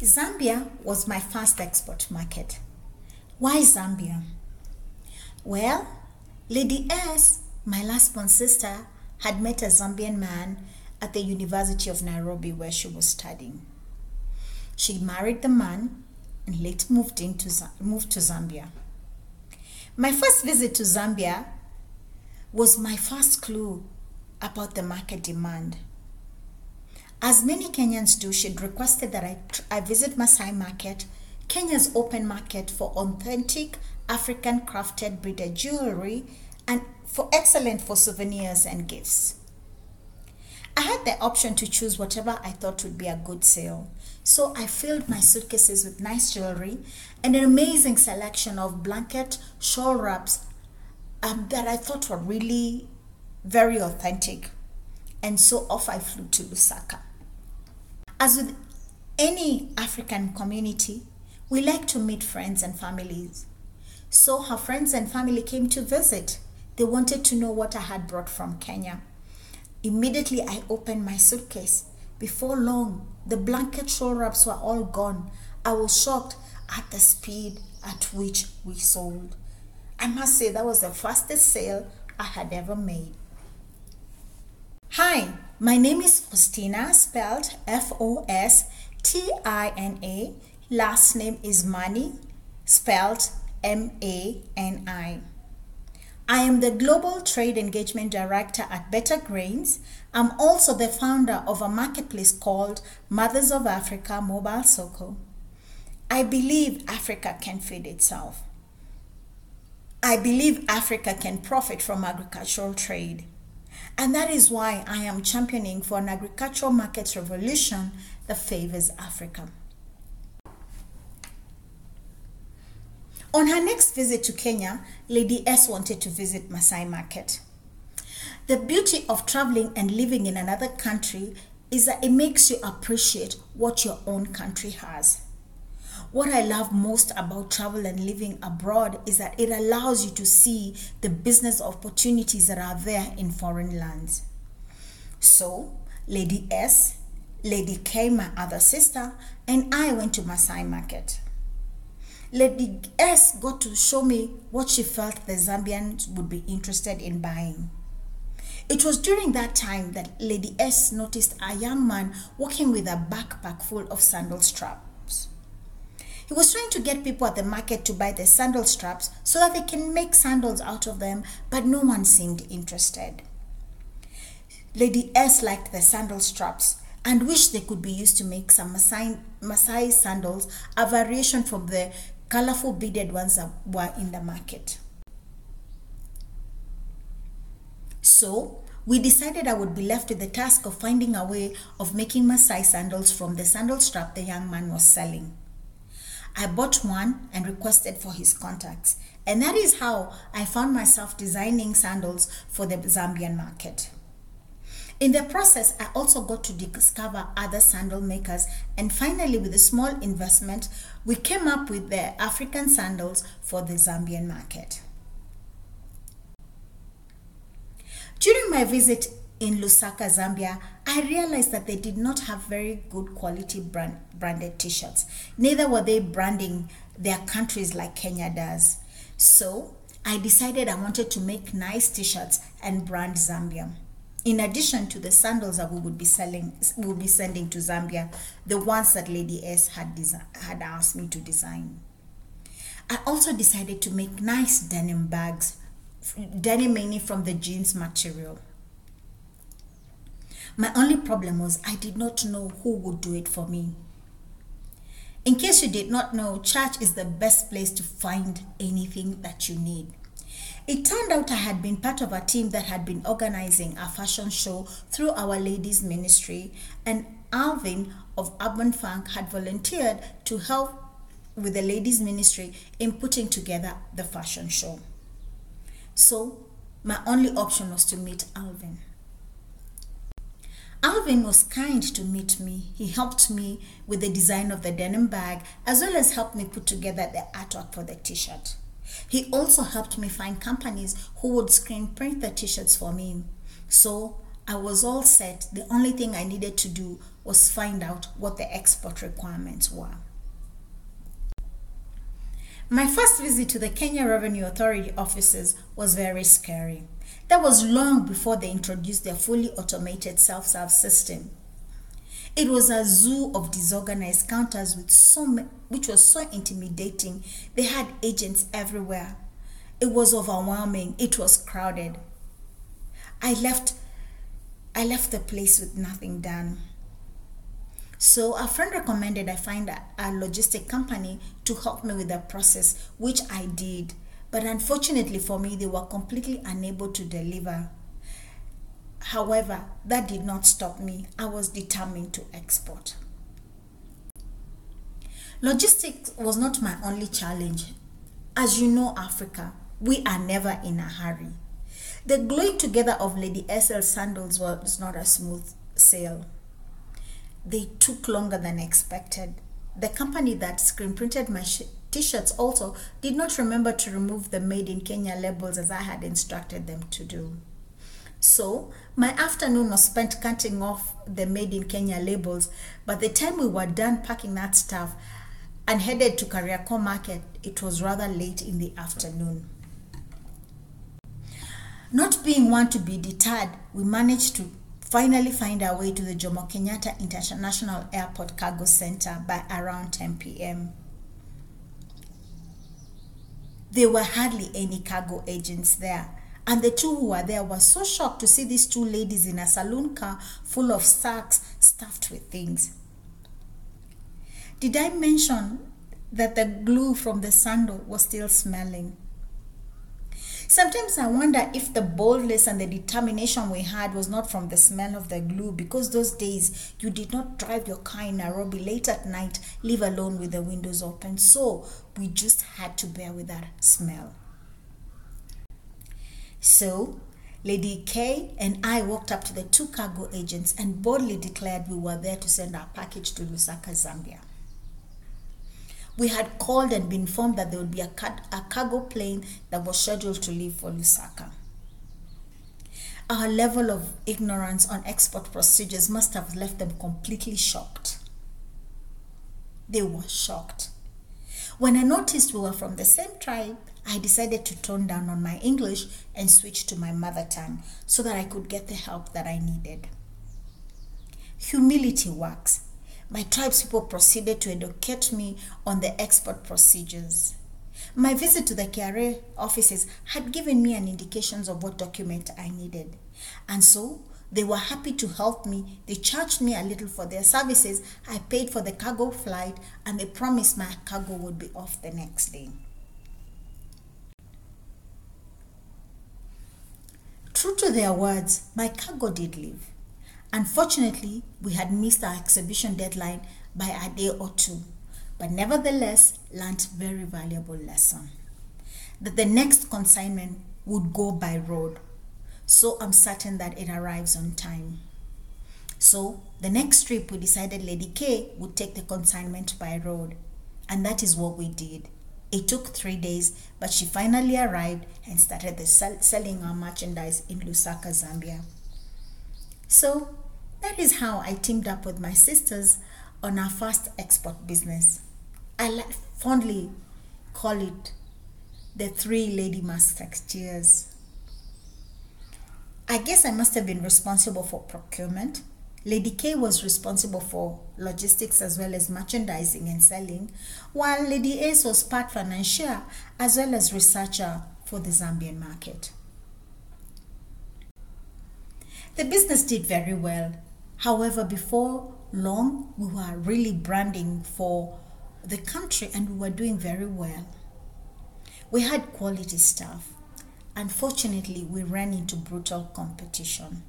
Zambia was my first export market. Why Zambia? Well, Lady S, my last born sister, had met a Zambian man at the University of Nairobi where she was studying. She married the man and later moved into moved to Zambia. My first visit to Zambia was my first clue about the market demand. As many Kenyans do, she'd requested that I, I visit Masai Market, Kenya's open market for authentic African crafted beaded jewelry and for excellent for souvenirs and gifts. I had the option to choose whatever I thought would be a good sale. So I filled my suitcases with nice jewelry and an amazing selection of blanket shawl wraps um, that I thought were really very authentic. And so off I flew to Lusaka. As with any African community, we like to meet friends and families. So her friends and family came to visit. They wanted to know what I had brought from Kenya. Immediately I opened my suitcase. Before long, the blanket shawl wraps were all gone. I was shocked at the speed at which we sold. I must say that was the fastest sale I had ever made. Hi, my name is Fostina, spelled F O S T I N A. Last name is Mani, spelled M A N I. I am the Global Trade Engagement Director at Better Grains. I'm also the founder of a marketplace called Mothers of Africa Mobile Soko. I believe Africa can feed itself. I believe Africa can profit from agricultural trade. And that is why I am championing for an agricultural markets revolution that favors Africa. On her next visit to Kenya, Lady S wanted to visit Masai Market. The beauty of traveling and living in another country is that it makes you appreciate what your own country has. What I love most about travel and living abroad is that it allows you to see the business opportunities that are there in foreign lands. So, Lady S, Lady K, my other sister, and I went to Masai Market. Lady S got to show me what she felt the Zambians would be interested in buying. It was during that time that Lady S noticed a young man walking with a backpack full of sandal straps. He was trying to get people at the market to buy the sandal straps so that they can make sandals out of them, but no one seemed interested. Lady S liked the sandal straps and wished they could be used to make some Masai, sandals, a variation from the colorful beaded ones that were in the market. So, we decided I would be left with the task of finding a way of making Masai sandals from the sandal strap the young man was selling. I bought one and requested for his contacts, and that is how I found myself designing sandals for the Zambian market. In the process, I also got to discover other sandal makers, and finally, with a small investment, we came up with the African sandals for the Zambian market. During my visit in Lusaka, Zambia, I realized that they did not have very good quality brand, branded t shirts. Neither were they branding their countries like Kenya does. So I decided I wanted to make nice t shirts and brand Zambia in addition to the sandals that we would be selling we would be sending to Zambia, the ones that Lady S had desi- had asked me to design. I also decided to make nice denim bags, denim mainly from the jeans material. My only problem was I did not know who would do it for me. In case you did not know, church is the best place to find anything that you need. It turned out I had been part of a team that had been organizing a fashion show through Our Ladies Ministry, and Alvin of Urban Funk had volunteered to help with the Ladies Ministry in putting together the fashion show. So, my only option was to meet Alvin. Alvin was kind to meet me. He helped me with the design of the denim bag as well as helped me put together the artwork for the t shirt. He also helped me find companies who would screen print the t shirts for me. So I was all set. The only thing I needed to do was find out what the export requirements were. My first visit to the Kenya Revenue Authority offices was very scary. That was long before they introduced their fully automated self serve system. It was a zoo of disorganized counters with so which was so intimidating. They had agents everywhere. It was overwhelming. It was crowded. I left I left the place with nothing done. So a friend recommended I find a, a logistic company to help me with the process, which I did. But unfortunately for me, they were completely unable to deliver. However, that did not stop me. I was determined to export. Logistics was not my only challenge. As you know, Africa, we are never in a hurry. The gluing together of Lady S's sandals was not a smooth sail. They took longer than expected. The company that screen printed my t-shirts also did not remember to remove the made in Kenya labels as I had instructed them to do. So my afternoon was spent cutting off the made in Kenya labels. By the time we were done packing that stuff and headed to Kariokor Market, it was rather late in the afternoon. Not being one to be deterred, we managed to finally find our way to the Jomo Kenyatta International Airport Cargo Center by around 10 p.m. There were hardly any cargo agents there, and the two who were there were so shocked to see these two ladies in a saloon car full of sacks stuffed with things. Did I mention that the glue from the sandal was still smelling? Sometimes I wonder if the boldness and the determination we had was not from the smell of the glue because those days you did not drive your car in Nairobi late at night, leave alone with the windows open. So we just had to bear with that smell. So Lady K and I walked up to the two cargo agents and boldly declared we were there to send our package to Lusaka, Zambia. We had called and been informed that there would be a, car- a cargo plane that was scheduled to leave for Lusaka. Our level of ignorance on export procedures must have left them completely shocked. They were shocked. When I noticed we were from the same tribe, I decided to tone down on my English and switch to my mother tongue so that I could get the help that I needed. Humility works my tribes people proceeded to educate me on the export procedures. My visit to the KRA offices had given me an indications of what document I needed. And so they were happy to help me. They charged me a little for their services. I paid for the cargo flight and they promised my cargo would be off the next day. True to their words, my cargo did leave. Unfortunately, we had missed our exhibition deadline by a day or two, but nevertheless learnt very valuable lesson. That the next consignment would go by road, so I'm certain that it arrives on time. So the next trip we decided Lady K would take the consignment by road, and that is what we did. It took three days, but she finally arrived and started the sell- selling our merchandise in Lusaka, Zambia. So that is how I teamed up with my sisters on our first export business. I fondly call it the three lady musketeers. I guess I must have been responsible for procurement. Lady K was responsible for logistics as well as merchandising and selling, while Lady S was part financier as well as researcher for the Zambian market. The business did very well However, before long, we were really branding for the country and we were doing very well. We had quality staff. Unfortunately, we ran into brutal competition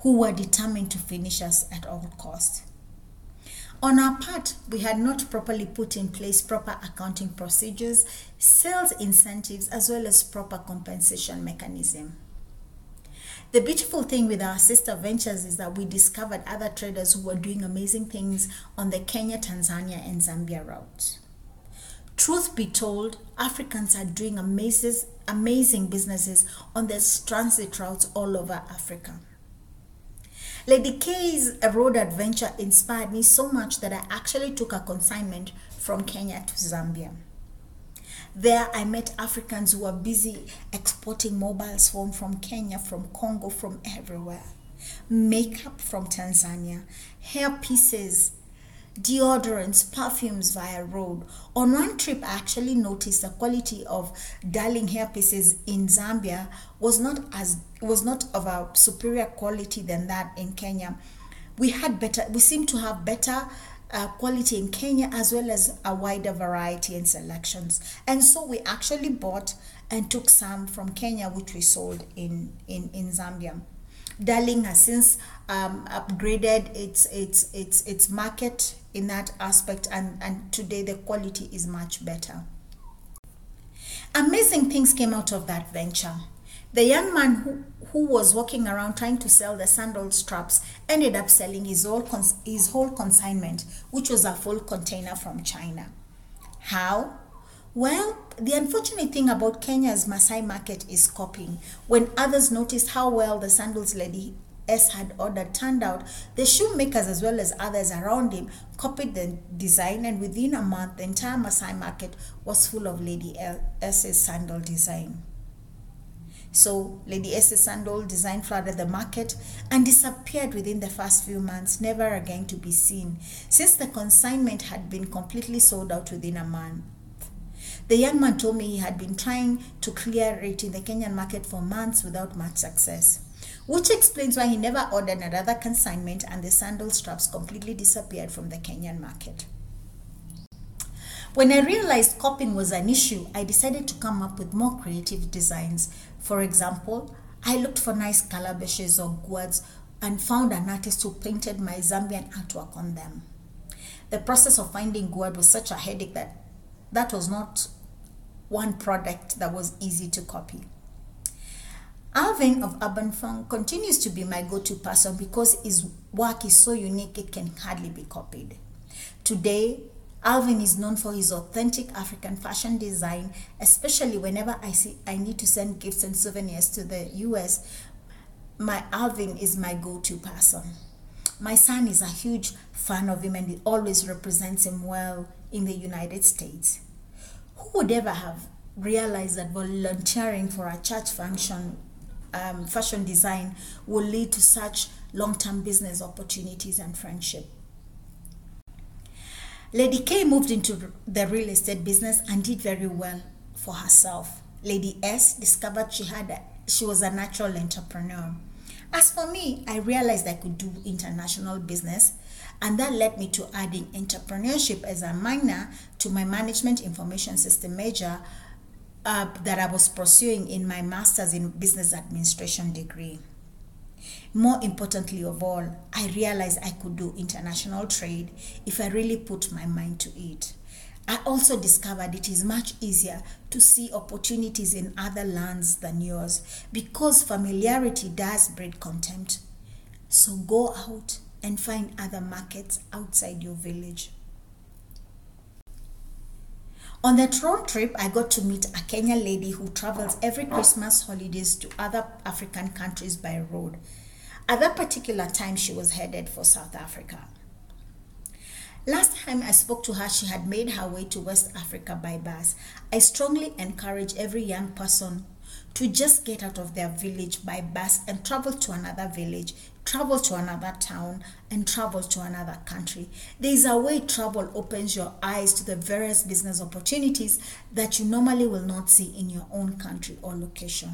who were determined to finish us at all costs. On our part, we had not properly put in place proper accounting procedures, sales incentives, as well as proper compensation mechanism. The beautiful thing with our sister ventures is that we discovered other traders who were doing amazing things on the Kenya, Tanzania, and Zambia route. Truth be told, Africans are doing amazing, amazing businesses on the transit routes all over Africa. Lady K's road adventure inspired me so much that I actually took a consignment from Kenya to Zambia. There, I met Africans who were busy exporting mobile phones from Kenya, from Congo, from everywhere. Makeup from Tanzania, hair pieces, deodorants, perfumes via road. On one trip, I actually noticed the quality of darling hair pieces in Zambia was not as was not of a superior quality than that in Kenya. We had better. We seem to have better uh, quality in Kenya as well as a wider variety and selections. And so we actually bought and took some from Kenya, which we sold in, in, in Zambia. Darling has since um, upgraded its, its, its, its market in that aspect, and, and today the quality is much better. Amazing things came out of that venture. The young man who, who was walking around trying to sell the sandal straps ended up selling his whole, cons- his whole consignment, which was a full container from China. How? Well, the unfortunate thing about Kenya's Masai market is copying. When others noticed how well the sandals lady S had ordered turned out, the shoemakers as well as others around him copied the design, and within a month, the entire Masai market was full of Lady S's sandal design. So Lady S's Sandal design flooded the market and disappeared within the first few months, never again to be seen, since the consignment had been completely sold out within a month. The young man told me he had been trying to clear it in the Kenyan market for months without much success, which explains why he never ordered another consignment and the sandal straps completely disappeared from the Kenyan market. When I realized copying was an issue, I decided to come up with more creative designs for example, I looked for nice calabashes or gourds and found an artist who painted my Zambian artwork on them. The process of finding gourd was such a headache that that was not one product that was easy to copy. Alvin of Urban Funk continues to be my go-to person because his work is so unique it can hardly be copied. Today, Alvin is known for his authentic African fashion design, especially whenever I see I need to send gifts and souvenirs to the US. My Alvin is my go-to person. My son is a huge fan of him and he always represents him well in the United States. Who would ever have realized that volunteering for a church function um, fashion design will lead to such long-term business opportunities and friendship? Lady K moved into the real estate business and did very well for herself. Lady S discovered she had a, she was a natural entrepreneur. As for me, I realized I could do international business, and that led me to adding entrepreneurship as a minor to my management information system major uh, that I was pursuing in my master's in business administration degree. More importantly of all, I realized I could do international trade if I really put my mind to it. I also discovered it is much easier to see opportunities in other lands than yours because familiarity does breed contempt. So go out and find other markets outside your village. On that road trip, I got to meet a Kenyan lady who travels every Christmas holidays to other African countries by road. At that particular time, she was headed for South Africa. Last time I spoke to her, she had made her way to West Africa by bus. I strongly encourage every young person to just get out of their village by bus and travel to another village, travel to another town, and travel to another country. There is a way travel opens your eyes to the various business opportunities that you normally will not see in your own country or location.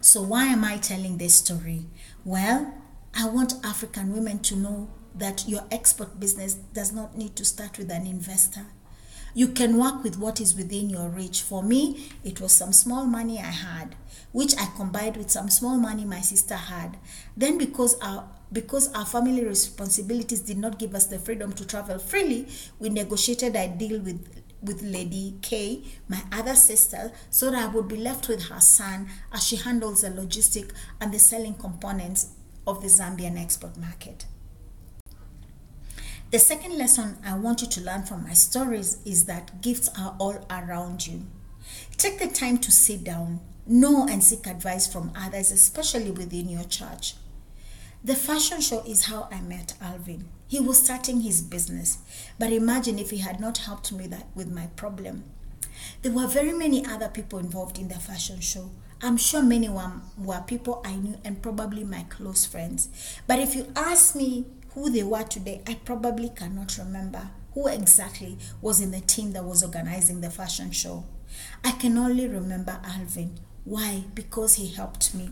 So, why am I telling this story? Well, I want African women to know that your export business does not need to start with an investor. You can work with what is within your reach. For me, it was some small money I had, which I combined with some small money my sister had. Then, because our because our family responsibilities did not give us the freedom to travel freely, we negotiated a deal with with Lady K, my other sister, so that I would be left with her son as she handles the logistic and the selling components of the Zambian export market. The second lesson I want you to learn from my stories is that gifts are all around you. Take the time to sit down, know and seek advice from others, especially within your church. The fashion show is how I met Alvin. He was starting his business, but imagine if he had not helped me that with my problem. There were very many other people involved in the fashion show. I'm sure many were, were people I knew and probably my close friends. But if you ask me who they were today, I probably cannot remember who exactly was in the team that was organizing the fashion show. I can only remember Alvin. Why? Because he helped me.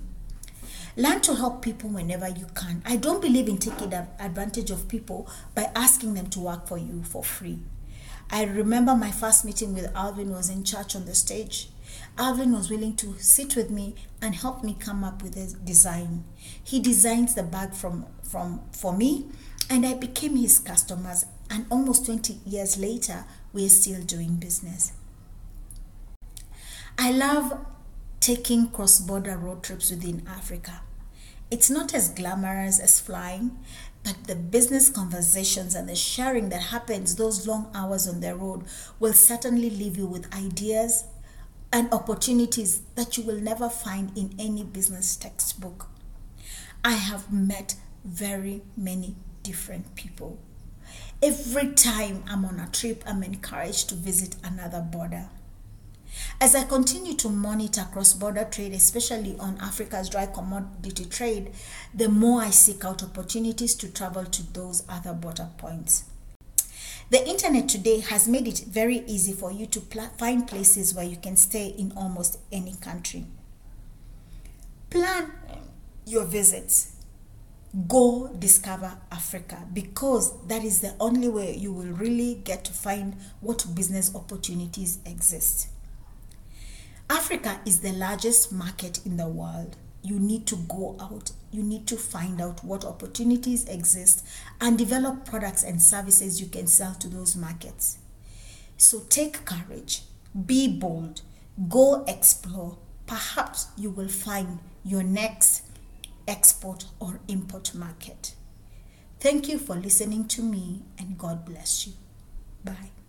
Learn to help people whenever you can. I don't believe in taking advantage of people by asking them to work for you for free. I remember my first meeting with Alvin was in church on the stage. Alvin was willing to sit with me and help me come up with a design. He designs the bag from, from for me and I became his customers and almost 20 years later we are still doing business. I love taking cross border road trips within Africa. It's not as glamorous as flying, but the business conversations and the sharing that happens those long hours on the road will certainly leave you with ideas and opportunities that you will never find in any business textbook. I have met very many different people. Every time I'm on a trip, I'm encouraged to visit another border. As I continue to monitor cross border trade, especially on Africa's dry commodity trade, the more I seek out opportunities to travel to those other border points. The internet today has made it very easy for you to pl- find places where you can stay in almost any country. Plan your visits. Go discover Africa because that is the only way you will really get to find what business opportunities exist. Africa is the largest market in the world. You need to go out, you need to find out what opportunities exist and develop products and services you can sell to those markets. So take courage, be bold, go explore. Perhaps you will find your next export or import market. Thank you for listening to me and God bless you. Bye.